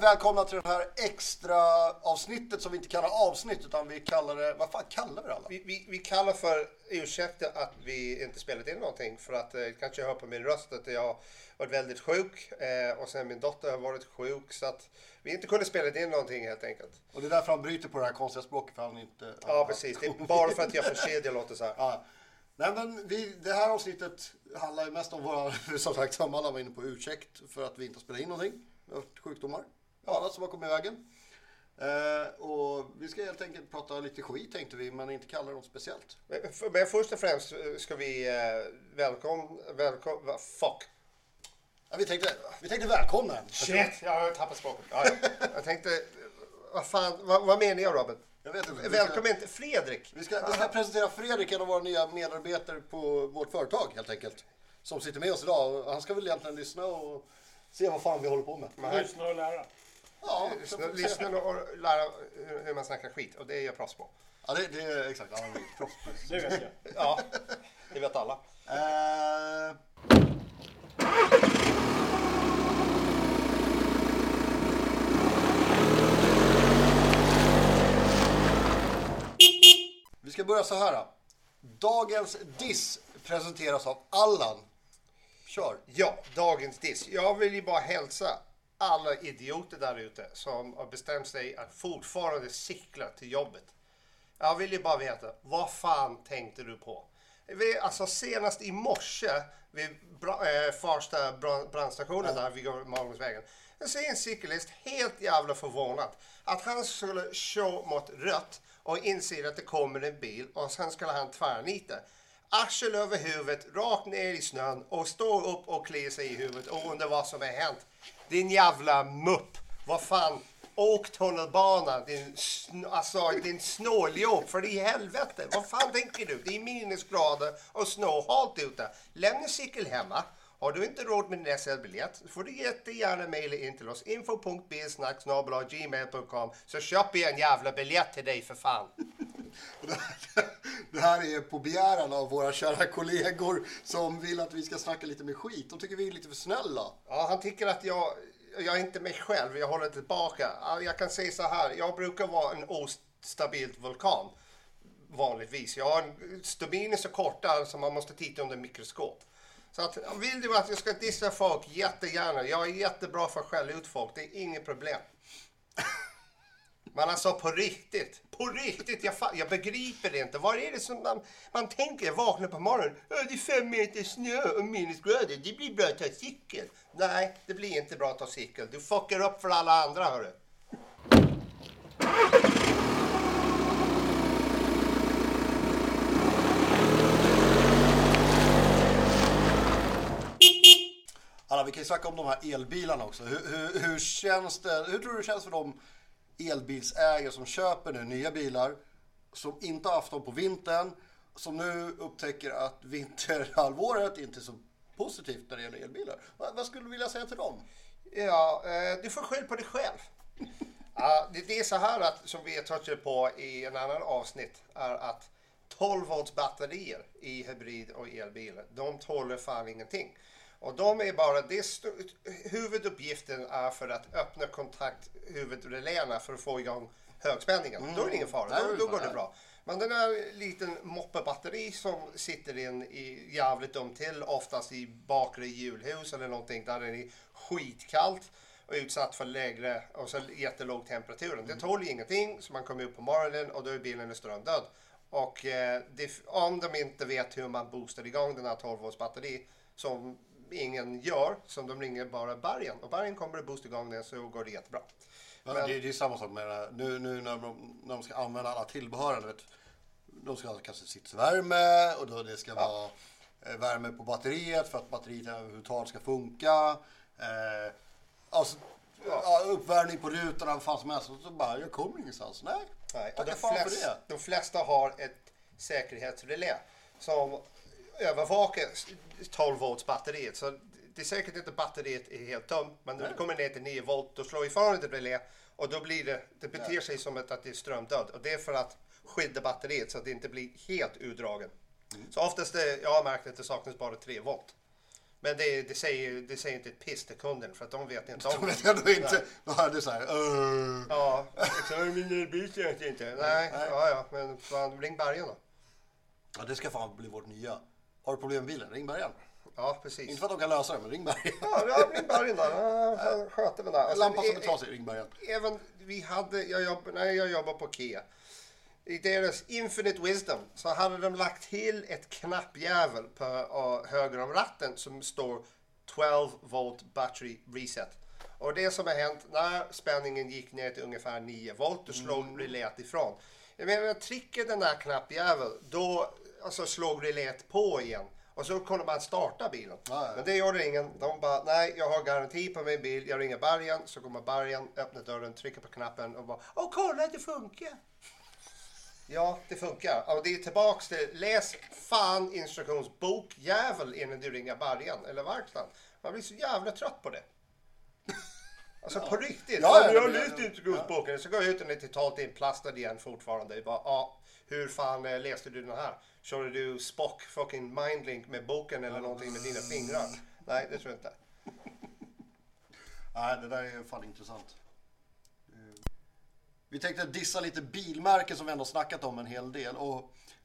Varmt välkomna till det här extra avsnittet som vi inte kallar avsnitt utan vi kallar det, vad fan kallar vi det alla? Vi, vi, vi kallar för ursäkta att vi inte spelat in någonting för att eh, kanske hör på min röst att jag varit väldigt sjuk eh, och sen min dotter har varit sjuk så att vi inte kunde spela in någonting helt enkelt. Och det är därför han bryter på det här konstiga språket för han inte... Ja, precis. Det är bara för att jag förser jag låter så här. Ja. Nej men vi, det här avsnittet handlar ju mest om våra, som sagt som alla var inne på, ursäkt för att vi inte har spelat in någonting. Vi har haft sjukdomar, annat som har kommit i vägen. Eh, och vi ska helt enkelt prata lite skit tänkte vi, men inte kalla det något speciellt. Men, för- men först och främst eh, ska vi eh, välkomna, välkomna, fuck. Ja, vi, tänkte, vi tänkte välkomna. Shit, jag har tappat språket. Ja, ja. Jag tänkte, vad fan, vad, vad menar jag Robin? Jag vet inte. Ska- Välkommen till Fredrik. Vi ska, vi ska presentera Fredrik, en av våra nya medarbetare på vårt företag helt enkelt. Som sitter med oss idag. Han ska väl egentligen lyssna och se vad fan vi håller på med. Lyssna och lära. Ja, så Lyssna, och lära hur- man snackar skit och det är jag proffs på. Ja, det, det är exakt. Ja, vi är proffs. Det vet jag. Ja, det vet alla. Eh, Vi ska börja så här. Dagens diss presenteras av Allan. Kör. Ja, dagens diss. Jag vill ju bara hälsa alla idioter där ute som har bestämt sig att fortfarande cykla till jobbet. Jag vill ju bara veta, vad fan tänkte du på? Vi, alltså senast i morse vid bra, eh, Farsta brandstationen där vid Magnusvägen. Jag ser en cyklist helt jävla förvånad att han skulle köra mot rött och inser att det kommer en bil och sen skulle han tvärnita. Arsel över huvudet, rakt ner i snön och stå upp och kliar sig i huvudet och undra vad som har hänt. Din jävla mupp! Vad fan? Åk tunnelbana, din, sn- alltså, din snåljåp, för i helvete. Vad fan tänker du? Det är minusgrader och snöhalt ute. Lämna cykel hemma. Har du inte råd med din SL-biljett får du jättegärna mejla in till oss. info.bsnack.gmail.com så köper jag en jävla biljett till dig för fan. Det här är på begäran av våra kära kollegor som vill att vi ska snacka lite med skit. De tycker vi är lite för snälla. Ja, han tycker att jag, jag är inte mig själv, jag håller tillbaka. Ja, Jag kan säga så här, jag brukar vara en ostabilt vulkan. Vanligtvis. Jag har en, stubinen är så korta så man måste titta under mikroskop. Så att, vill du att jag ska dissa folk, jättegärna. Jag är jättebra för att skälla ut folk, det är inget problem. Men alltså på riktigt, på riktigt, jag, jag begriper det inte. Vad är det som man, man tänker? Jag vaknar på morgonen, det är fem meter snö och minusgrader, det blir bra att ta cykel. Nej, det blir inte bra att ta cykel. Du fuckar upp för alla andra, hörru. Alla, vi kan ju snacka om de här elbilarna också. Hur, hur, hur, känns det, hur tror du det känns för de elbilsägare som köper nu nya bilar som inte har haft dem på vintern, som nu upptäcker att vinterhalvåret inte är så positivt när det gäller elbilar. Vad, vad skulle du vilja säga till dem? Ja, eh, du får skyll på dig själv. Ja, det, det är så här att, som vi har touchat på i en annan avsnitt, är att 12 volts batterier i hybrid och elbilar, de tåler fan ingenting. Och de är bara, det är huvuduppgiften är för att öppna kontakt huvudreläna för att få igång högspänningen. Då är det ingen fara, Nej, då, då går det bra. Men den här liten moppebatteri som sitter in i jävligt dumt till, oftast i bakre hjulhus eller någonting där det är skitkallt och utsatt för lägre och så jättelåg temperatur. Det tål ingenting så man kommer upp på morgonen och då är bilen strömdöd. Och eh, det, om de inte vet hur man boostar igång den här 12 volts batteri som ingen gör, som de ringer bara bergen och bergen kommer att boosta igång den så går det jättebra. Men det, det är samma sak med det. Nu, nu när, de, när de ska använda alla tillbehören. Vet, de ska ha kanske sitsvärme och då det ska vara eh, värme på batteriet för att batteriet överhuvudtaget ska funka. Eh, alltså, ja, uppvärmning på rutorna, vad fan som helst. Och så bara, jag kommer ingenstans. Nej, Nej, och de, det. de flesta har ett säkerhetsrelä som övervakar 12 volts batteriet. Så det är säkert inte batteriet är helt tömt, men när det kommer ner till 9 volt då slår ifrån ett relä och då blir det, det beter sig som att, att det är strömdöd. Och det är för att skydda batteriet så att det inte blir helt urdragen. Mm. Så oftast, det, jag har märkt att det saknas bara 3 volt. Men det, det, säger, det säger inte ett piss till kunden för att de vet inte De om vet ändå inte. Då hade det så här. Ja, liksom, min bil inte. Nej, Nej. ja, ja, men fan, ring Bergen då. Ja, det ska fan bli vårt nya. Har du problem med bilen? Ring Bergen. Ja, precis. Inte för att de kan lösa det, men ring Bergen. Ja, ja ring Bergen. Ja, han sköter väl det. Alltså, Lampan som e- är trasig, ring Bergen. Även vi hade, jag jobb, när jag jobbade på Kia. I deras Infinite Wisdom så hade de lagt till ett knappjävel på höger om ratten som står 12 volt battery reset. Och det som har hänt när spänningen gick ner till ungefär 9 volt, då slog Mm. relät ifrån. Jag menar, trycker den där knappjäveln, då alltså, slog relät på igen. Och så kunde man starta bilen. Ja, ja. Men det gjorde ingen. De bara, nej, jag har garanti på min bil. Jag ringer Bergen, så kommer Bergen, öppnar dörren, trycker på knappen och bara, åh kolla det funkar. Ja, det funkar. Och det är tillbaks till, läs fan instruktionsbok jävel innan du ringer Bergen eller verkstaden. Man blir så jävla trött på det. Alltså på riktigt. Ja, Ja, ja, jag har läst instruktionsboken. Så går jag ut och den är totalt inplastad igen fortfarande. Jag Bara, ja, hur fan eh, läste du den här? Körde du Spock fucking mindlink med boken eller någonting med dina fingrar? Nej, det tror jag inte. Nej, det där är fan intressant. Eh, Vi tänkte dissa lite bilmärken som vi ändå snackat om en hel del. Och,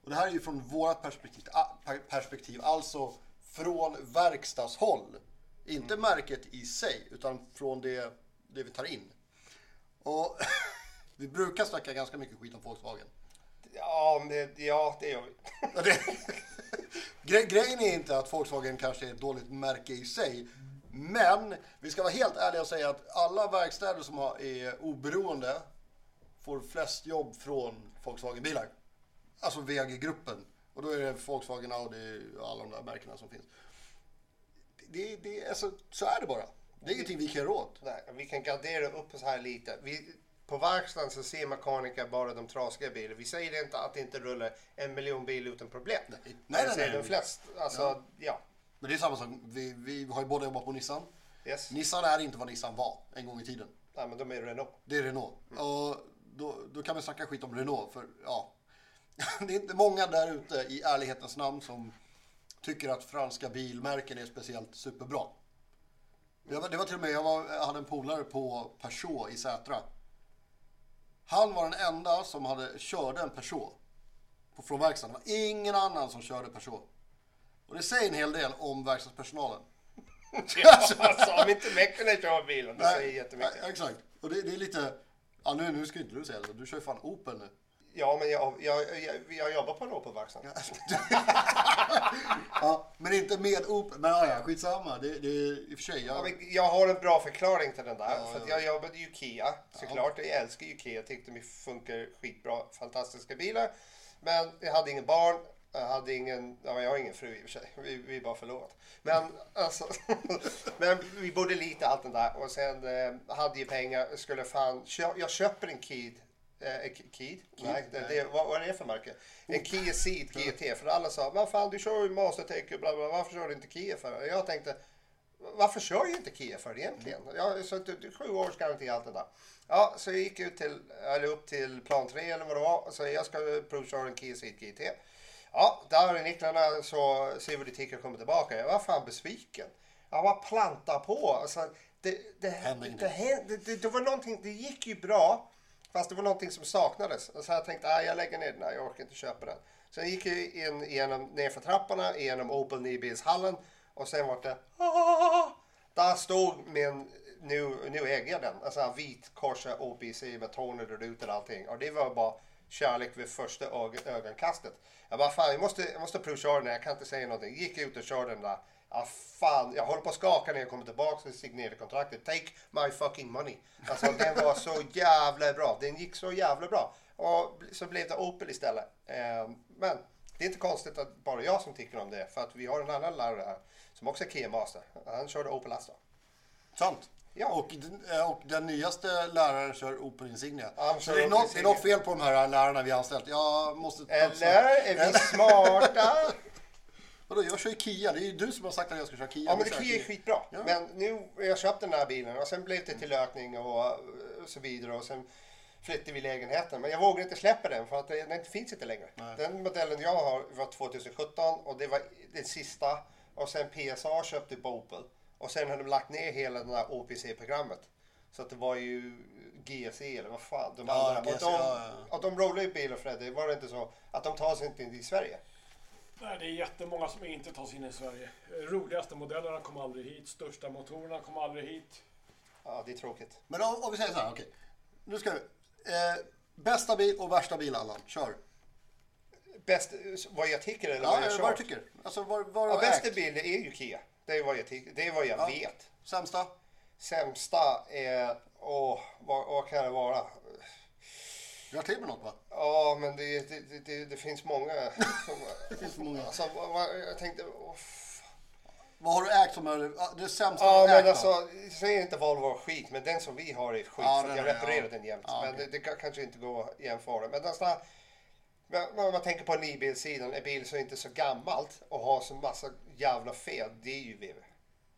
och det här är ju från vårt perspektiv, perspektiv, alltså från verkstadshåll. Inte märket i sig, utan från det, det vi tar in. Och vi brukar snacka ganska mycket skit om Volkswagen. Ja, det, ja, det gör vi. Gre- Grejen är inte att Volkswagen kanske är ett dåligt märke i sig. Men vi ska vara helt ärliga och säga att alla verkstäder som har- är oberoende får flest jobb från Volkswagen-bilar. Alltså VG-gruppen. Och då är det Volkswagen, Audi och alla de där märkena som finns. Det, det, alltså, så är det bara. Det är ingenting vi kan göra åt. Nej, vi kan gardera upp oss här lite. Vi, på verkstaden så ser mekaniker bara de trasiga bilarna. Vi säger inte att det inte rullar en miljon bil utan problem. Nej, nej, nej, nej. de flest. Alltså, ja. Men det är samma sak. Vi, vi har ju båda jobbat på Nissan. Yes. Nissan är inte vad Nissan var en gång i tiden. Nej, men de är Renault. Det är Renault. Och då, då kan vi snacka skit om Renault. För ja, det är inte många där ute i ärlighetens namn som tycker att franska bilmärken är speciellt superbra. Det var, det var till och med, jag, var, jag hade en polare på Peugeot i Sätra. Han var den enda som hade, körde en Peugeot på, från verkstaden. Det var ingen annan som körde Peugeot. Och det säger en hel del om verkstadspersonalen. alltså, om inte meckarna kör bilen, det säger jättemycket. nej, exakt. Och det, det är lite, ja nu, nu ska inte du säga det, du kör ju fan Opel nu. Ja, men jag, jag, jag, jag jobbar på en Opel-verkstad. Ja, men inte med Opel. Men ja, ja, skitsamma. Det, det är i och för sig. Ja, Jag, men jag har en bra förklaring till den där. Ja, för ja. jag jobbade ju Kia, såklart. Jag älskar Kia. Jag tyckte de funkar skitbra. Fantastiska bilar. Men jag hade ingen barn. Jag hade ingen, ja, jag har ingen fru i och för sig. Vi, vi är bara förlovat. Men alltså, men vi bodde lite allt det där. Och sen eh, hade jag pengar. Skulle fan, jag köper en Kid. Eh, Kid? Nej, det, det, vad, vad är det för märke? En Kia Ceed GT. För alla sa, vad fan du kör ju Mastertech och bla bla. Varför kör du inte Kia för? Jag tänkte, varför kör ju inte Kia för egentligen? Jag så det, det, sju års garanti allt det där. Ja, så jag gick ut till, eller upp till plan 3 eller vad det var och sa jag ska provköra en Kia Ceed GT. Ja, där är nycklarna så ser vi det tickar kommer tillbaka. Jag var fan besviken. Jag var planta på. Alltså, det, det, Hände det, hände- det, det var någonting, det gick ju bra. Fast det var någonting som saknades. Så jag tänkte, ah, jag lägger ner den här, jag orkar inte köpa den. Sen gick jag in genom, nerför trapporna, genom Opel nybilshallen. Och sen var det, ah, där stod min, nu, nu äger jag den, alltså vit korsa OPC med tonade rutor och allting. Och det var bara kärlek vid första ögonkastet. Jag bara, fan jag måste, jag måste provköra den här, jag kan inte säga någonting. Gick ut och körde den där. Ja, fan, jag håller på att skaka när jag kommer tillbaka och signerade kontraktet. Take my fucking money. Alltså den var så jävla bra. Den gick så jävla bra. Och så blev det Opel istället. Eh, men det är inte konstigt att bara jag som tycker om det. För att vi har en annan lärare här som också är Kia Master. Han körde Opel Astra. sant. Ja. Och, den- eh, och den nyaste läraren kör Opel Insignia. Ja, så det är, något, det är något fel på de här lärarna vi har anställt. Jag måste... Eller är vi smarta? Vadå, jag kör ju Kia. Det är ju du som har sagt att jag ska köra Kia. Ja men Kia är skitbra. Ja. Men nu har jag köpt den här bilen och sen blev det tillökning och, och så vidare och sen flyttade vi lägenheten. Men jag vågar inte släppa den för att den finns inte längre. Nej. Den modellen jag har var 2017 och det var den sista Och sen PSA köpte upp Opel. Och sen har de lagt ner hela det här OPC-programmet. Så att det var ju GSE eller vad fan. De Ja, andra. GSE, och, de, ja, ja. och de rollar ju bilar Freddy. Var det inte så att de tar sig inte in i Sverige? Nej, det är jättemånga som inte tas in i Sverige. Eh, Roligaste modellerna kommer aldrig hit. Största motorerna kommer aldrig hit. Ja, det är tråkigt. Men om, om vi säger så här, okej. Nu ska vi. Eh, bästa bil och värsta bil Allan, kör. Bäst, vad jag tycker eller Ja, vad jag vad kört? du tycker. Alltså vad, vad Ja, har bästa ägt. bilen är ju Kia. Det är vad jag, tycker. Det är vad jag Ja. vet. Sämsta? Sämsta är... Åh, vad, vad kan det vara? Du har till med något va? Ja, men det, det, det- det, finns många. Det finns många. Alltså, jag tänkte... åh, Vad har du ägt som är det sämsta Ja, du har ägt alltså, säg inte Volvo är skit, men den som vi har är skit. Ja, för den jag reparerar ja. den jämt. Ja, men okej. det, det kan, kanske inte går att jämföra. Men men om man tänker på nybilssidan, en bil som inte är så gammalt och har så massa jävla fel, det är ju VW.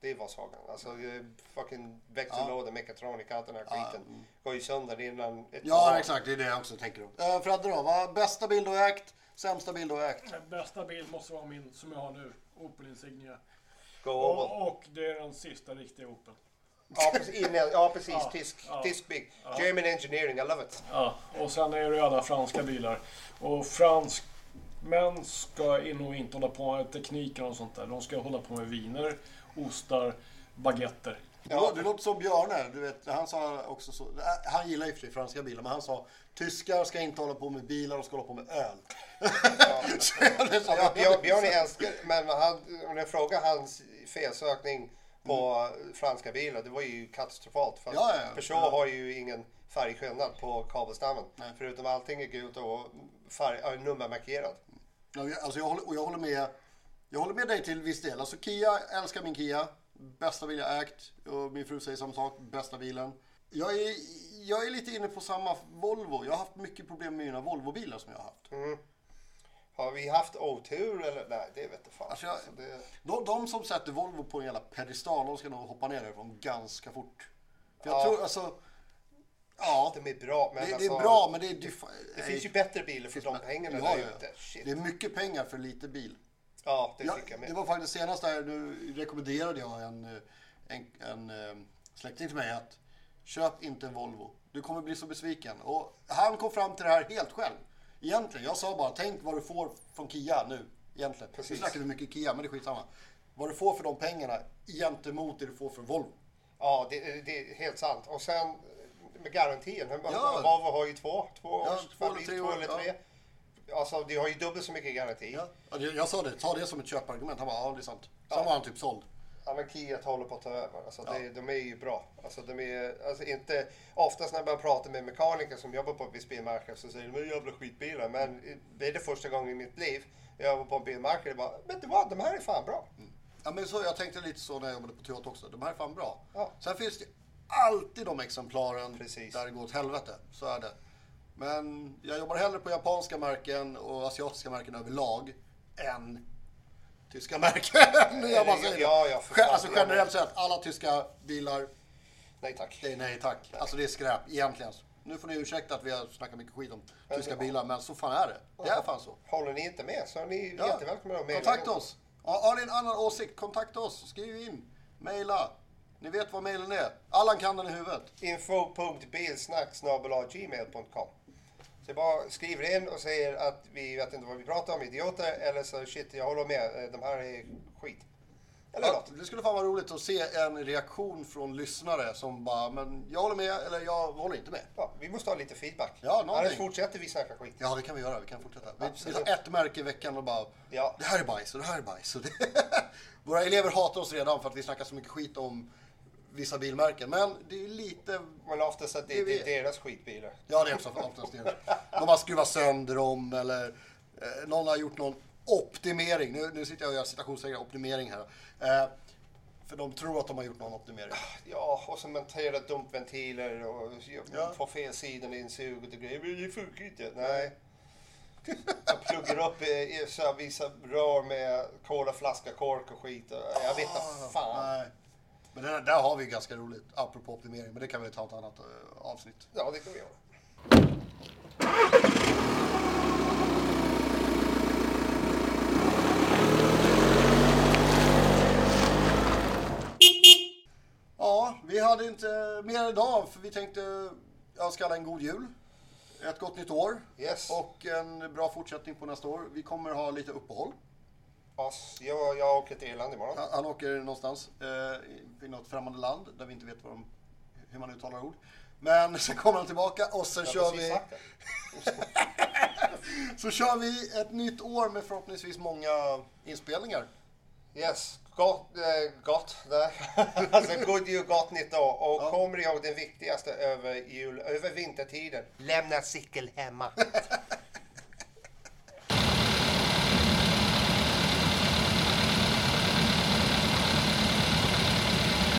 Det är Volkswagen. Alltså eh, fucking växellåda, mekatronik, allt den här skiten går ju sönder innan ett Ja, år. exakt. Det är det jag också tänker då. Eh, Fredde då? Vad bästa bil du har ägt? Sämsta bil du har ägt? Den bästa bil måste vara min som jag har nu. Opel Insignia. Go. Och, och det är den sista riktiga Opel. Ja, precis. Ja. Ja, Tysk, ja. tysk big. German engineering, I love it. Ja, och sen är det ju alla franska bilar. Och fransmän ska in och inte hålla på med tekniken och sånt där. De ska hålla på med viner, ostar, baguetter. Ja. Det låter som Björne. Du vet, han sa också så. äh, Han gillar ju för sig franska bilar, men han sa tyskar ska inte hålla på med bilar, de ska hålla på med öl. Här, Ja, Björn, Björn är älskar, men han, om jag frågar hans felsökning på franska bilar, det var ju katastrofalt. För Mm. Ja, ja, ja. Peugeot Ja. har ju ingen färgskillnad på kabelstammen. Förutom allting är gult och färg, nummermarkerad. Ja, Alltså jag håller, och jag håller med. Jag håller med dig till viss del. Alltså Kia, älskar min Kia. Bästa bil jag ägt. Och min fru säger samma sak. Bästa bilen. Jag är, jag är lite inne på samma Volvo. Jag har haft mycket problem med mina Volvo-bilar som jag har haft. Mm. Har vi haft otur eller? Nej, det vet fan. Alltså, jag- Alltså, det, De, de som sätter Volvo på en jävla pedestal, de ska nog hoppa ner därifrån ganska fort. För jag Ja. tror alltså... Ja, de är bra, men det, alltså, det är bra men det är... diffa- Det finns ju bättre bilar för de pengarna ja, där ja. ute. Shit. Det är mycket pengar för lite bil. Ja, det Ja, tycker jag det med. var faktiskt senast där, nu rekommenderade jag en, eh, en, en eh, släkting till mig att köp inte en Volvo. Du kommer bli så besviken. Och han kom fram till det här helt själv. Egentligen, jag sa bara tänk vad du får från Kia nu. Egentligen. Nu Precis. snackar du mycket Kia, men det är skitsamma. Vad du får för de pengarna gentemot det du får för Volvo. Ja, det, det är helt sant. Och sen med garantin. Ja. Volvo har ju två. Två, Ja, års två eller tre två eller ja. Alltså, de har ju dubbelt så mycket garanti. Ja. Ja, det- Jag sa det, ta det som ett köpargument. Han bara, ja det är sant. Sen Ja. var han typ såld. Ja, men Kia håller på att ta över. Alltså, det, de är ju bra. Alltså, de är, alltså, inte, oftast när man pratar med mekaniker som jobbar på en viss bilmärke så säger de att jävla skitbilar. Men det är det första gången i mitt liv jag var på en bilmärke och bara, vet du vad, de här är fan bra. Ja, men så, jag tänkte lite så när jag jobbade på Toyota också. De här är fan bra. Ja. Sen finns det alltid de exemplaren Precis. där det går åt helvete. Så är det. Men jag jobbar hellre på japanska märken och asiatiska märken överlag än tyska märken. jag bara säger. Ja, ja, alltså generellt sett, alla tyska bilar, Nej tack. det är nej tack. Alltså det är skräp egentligen. Nu får ni ursäkta att vi har snackat mycket skit om tyska bilar, men så fan är det. Det är fan så. Håller ni inte med så är ni Ja. jättevälkomna att mejla Kontakta oss. Har ni en annan åsikt, kontakta oss. Skriv in. Maila. Ni vet vad mailen är. Allan kan den i huvudet. info.bilsnack.gmail.com Så jag bara skriver in och säger att vi vet inte vad vi pratar om, idioter, eller så shit, jag håller med, eh, de här är skit. Eller Ja, något. det skulle fan vara roligt att se en reaktion från lyssnare som bara, men jag håller med eller jag håller inte med. Ja, vi måste ha lite feedback. Ja, någonting. Annars fortsätter vi snacka skit. Ja, det kan vi göra. Vi kan fortsätta. Vi, vi Absolut. tar ett märke i veckan och bara, Ja. det här är bajs och det här är bajs. Våra elever hatar oss redan för att vi snackar så mycket skit om vissa bilmärken. Men det är lite Men oftast att det, Det är deras skitbilar. Ja, det är också oftast det. De har skruvat sönder dem eller eh, någon har gjort någon optimering. Nu, nu sitter jag och gör citationstecken optimering här. Eh, för de tror att de har gjort någon optimering. Ja, och så montera dumpventiler och Ja. på fel sidan i insuget och grejer. Men det funkar inte. Nej. Jag pluggar upp så vissa rör med colaflaska, kork och skit. Jag vet inte fan. Ah, Nej. Men där, där har vi ganska roligt, apropå optimering, men det kan vi ta ett annat uh, avsnitt. Ja, det kan vi göra. Ja, vi hade inte mer idag för vi tänkte önska alla en god jul, ett gott nytt år yes. och en bra fortsättning på nästa år. Vi kommer ha lite uppehåll. Oss, jag, jag åker till Irland imorgon. Han, han åker någonstans eh, i något främmande land där vi inte vet vad de, hur man uttalar ord. Men sen kommer han tillbaka och sen Jag kör vi, det. så kör vi ett nytt år med förhoppningsvis många inspelningar. Yes, gott, eh, gott alltså god jul, gott nytt år. Och Ja. kommer ihåg den viktigaste över jul, över vintertiden. Lämna cykel hemma.